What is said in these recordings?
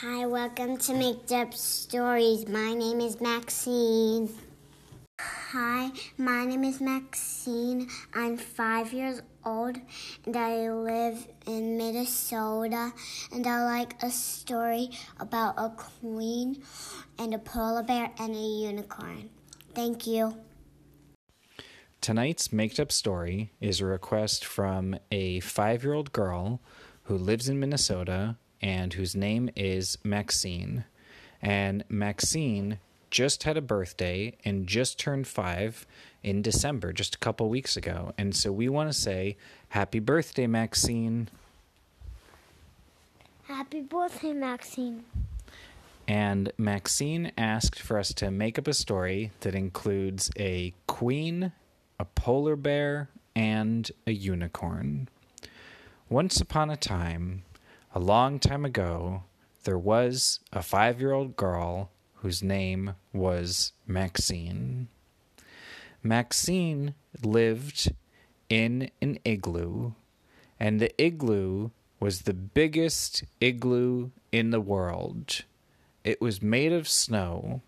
Hi, welcome to Make Up Stories. My name is Maxine. Hi, my name is Maxine. I'm five years old and I live in Minnesota. And I like a story about a queen and a polar bear and a unicorn. Thank you. Tonight's Make Up Story is a request from a five year old girl who lives in Minnesota and whose name is Maxine. And Maxine just had a birthday and just turned five in December, just a couple weeks ago. And so we want to say, Happy birthday, Maxine. Happy birthday, Maxine. And Maxine asked for us to make up a story that includes a queen, a polar bear, and a unicorn. Once upon a time, a long time ago, there was a five year old girl whose name was Maxine. Maxine lived in an igloo, and the igloo was the biggest igloo in the world. It was made of snow,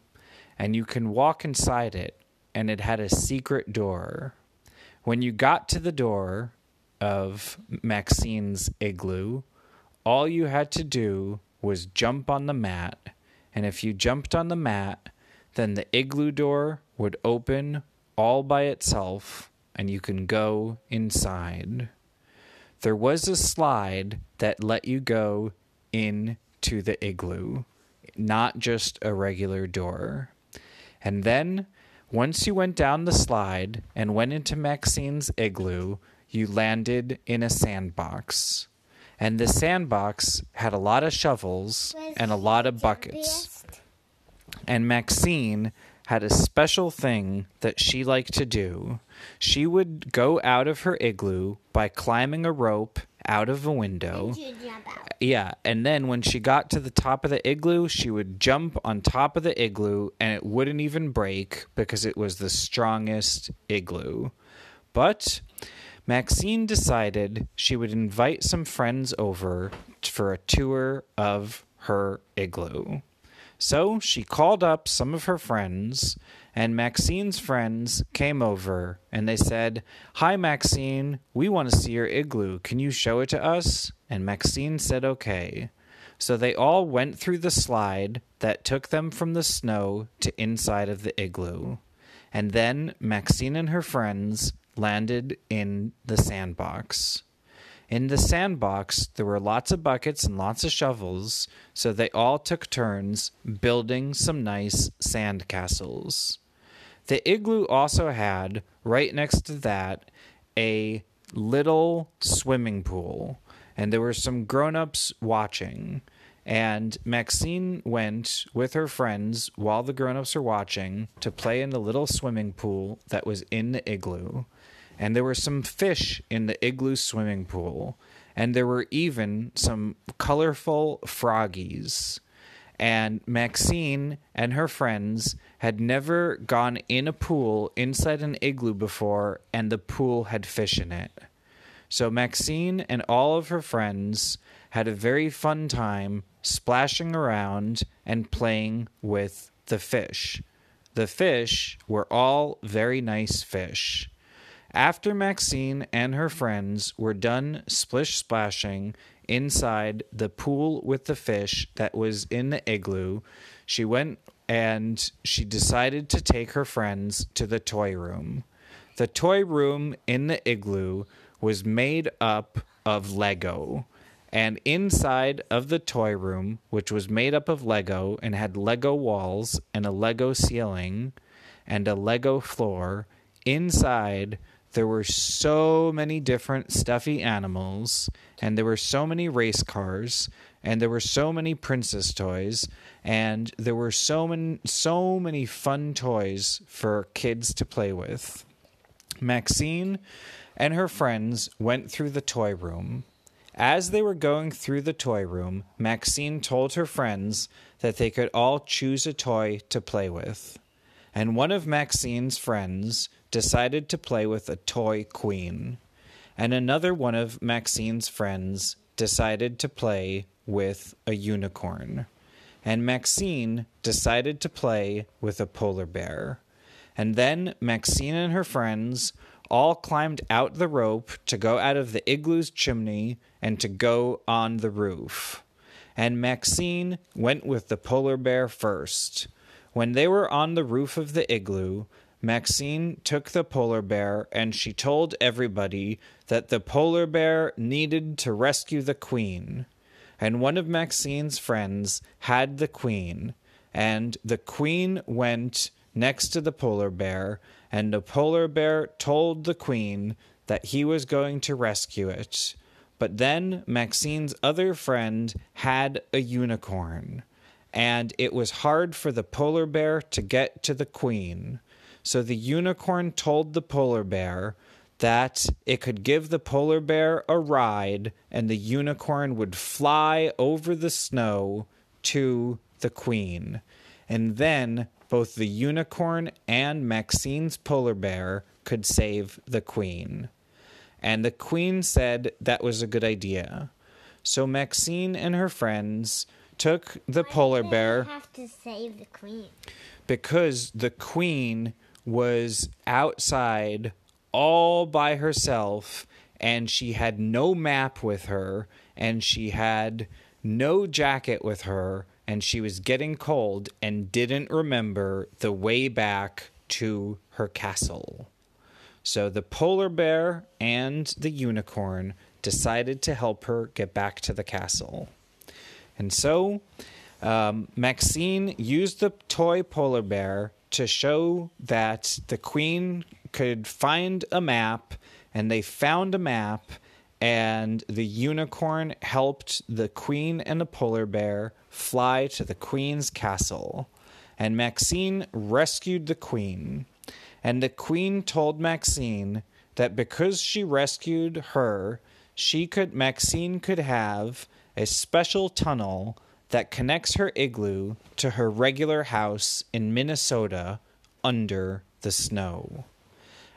and you can walk inside it, and it had a secret door. When you got to the door of Maxine's igloo, all you had to do was jump on the mat, and if you jumped on the mat, then the igloo door would open all by itself and you can go inside. There was a slide that let you go into the igloo, not just a regular door. And then, once you went down the slide and went into Maxine's igloo, you landed in a sandbox. And the sandbox had a lot of shovels and a lot of buckets. And Maxine had a special thing that she liked to do. She would go out of her igloo by climbing a rope out of a window. Yeah, and then when she got to the top of the igloo, she would jump on top of the igloo and it wouldn't even break because it was the strongest igloo. But Maxine decided she would invite some friends over for a tour of her igloo. So she called up some of her friends, and Maxine's friends came over and they said, Hi, Maxine, we want to see your igloo. Can you show it to us? And Maxine said, Okay. So they all went through the slide that took them from the snow to inside of the igloo. And then Maxine and her friends landed in the sandbox. In the sandbox, there were lots of buckets and lots of shovels, so they all took turns building some nice sand castles. The igloo also had, right next to that, a little swimming pool, and there were some grown ups watching. And Maxine went with her friends while the grown ups were watching to play in the little swimming pool that was in the igloo and there were some fish in the igloo swimming pool, and there were even some colorful froggies. And Maxine and her friends had never gone in a pool inside an igloo before, and the pool had fish in it. So Maxine and all of her friends had a very fun time splashing around and playing with the fish. The fish were all very nice fish. After Maxine and her friends were done splish splashing inside the pool with the fish that was in the igloo, she went and she decided to take her friends to the toy room. The toy room in the igloo was made up of Lego. And inside of the toy room, which was made up of Lego and had Lego walls and a Lego ceiling and a Lego floor, inside there were so many different stuffy animals, and there were so many race cars, and there were so many princess toys, and there were so many so many fun toys for kids to play with. Maxine and her friends went through the toy room. As they were going through the toy room, Maxine told her friends that they could all choose a toy to play with. And one of Maxine's friends decided to play with a toy queen, and another one of Maxine's friends decided to play with a unicorn. and Maxine decided to play with a polar bear. And then Maxine and her friends all climbed out the rope to go out of the igloo's chimney and to go on the roof. And Maxine went with the polar bear first. When they were on the roof of the igloo, Maxine took the polar bear and she told everybody that the polar bear needed to rescue the queen. And one of Maxine's friends had the queen, and the queen went next to the polar bear, and the polar bear told the queen that he was going to rescue it. But then Maxine's other friend had a unicorn, and it was hard for the polar bear to get to the queen. So the unicorn told the polar bear that it could give the polar bear a ride and the unicorn would fly over the snow to the queen. And then both the unicorn and Maxine's polar bear could save the queen. And the queen said that was a good idea. So Maxine and her friends took the Why polar bear have to save the queen. because the queen was outside all by herself and she had no map with her and she had no jacket with her and she was getting cold and didn't remember the way back to her castle. So the polar bear and the unicorn decided to help her get back to the castle. And so um, Maxine used the toy polar bear to show that the queen could find a map, and they found a map, and the unicorn helped the queen and the polar bear fly to the queen's castle. And Maxine rescued the queen. And the queen told Maxine that because she rescued her, she could Maxine could have a special tunnel that connects her igloo to her regular house in Minnesota under the snow.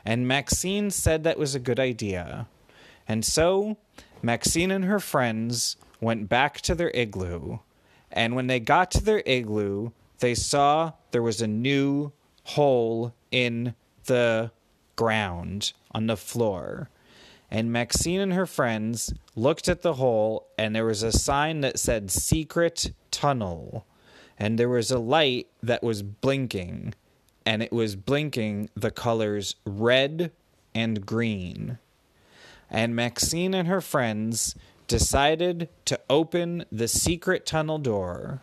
And Maxine said that was a good idea. And so Maxine and her friends went back to their igloo. And when they got to their igloo, they saw there was a new hole in the ground on the floor. And Maxine and her friends looked at the hole, and there was a sign that said secret tunnel. And there was a light that was blinking, and it was blinking the colors red and green. And Maxine and her friends decided to open the secret tunnel door.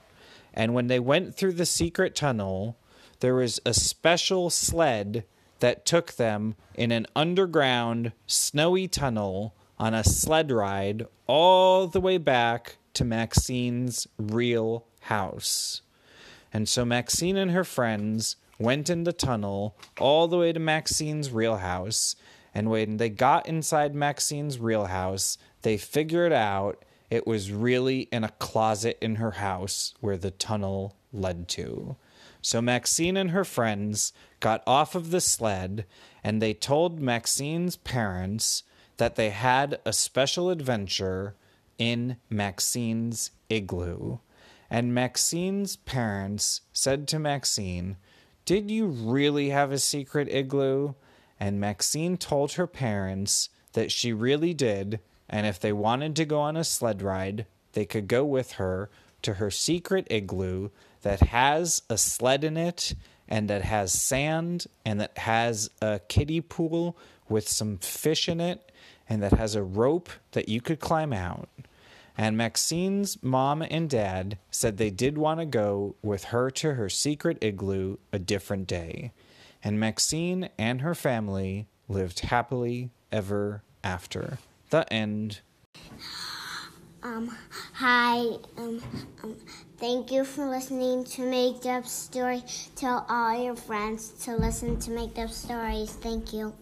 And when they went through the secret tunnel, there was a special sled that took them in an underground snowy tunnel on a sled ride all the way back to Maxine's real house. And so Maxine and her friends went in the tunnel all the way to Maxine's real house. And when they got inside Maxine's real house, they figured out it was really in a closet in her house where the tunnel led to. So Maxine and her friends got off of the sled and they told Maxine's parents that they had a special adventure in Maxine's igloo. And Maxine's parents said to Maxine, Did you really have a secret igloo? And Maxine told her parents that she really did, and if they wanted to go on a sled ride, they could go with her to her secret igloo that has a sled in it and that has sand and that has a kiddie pool with some fish in it and that has a rope that you could climb out. And Maxine's mom and dad said they did want to go with her to her secret igloo a different day. And Maxine and her family lived happily ever after. The end. Um, hi. Um, um, thank you for listening to Make Up Story. Tell all your friends to listen to Make Up Stories. Thank you.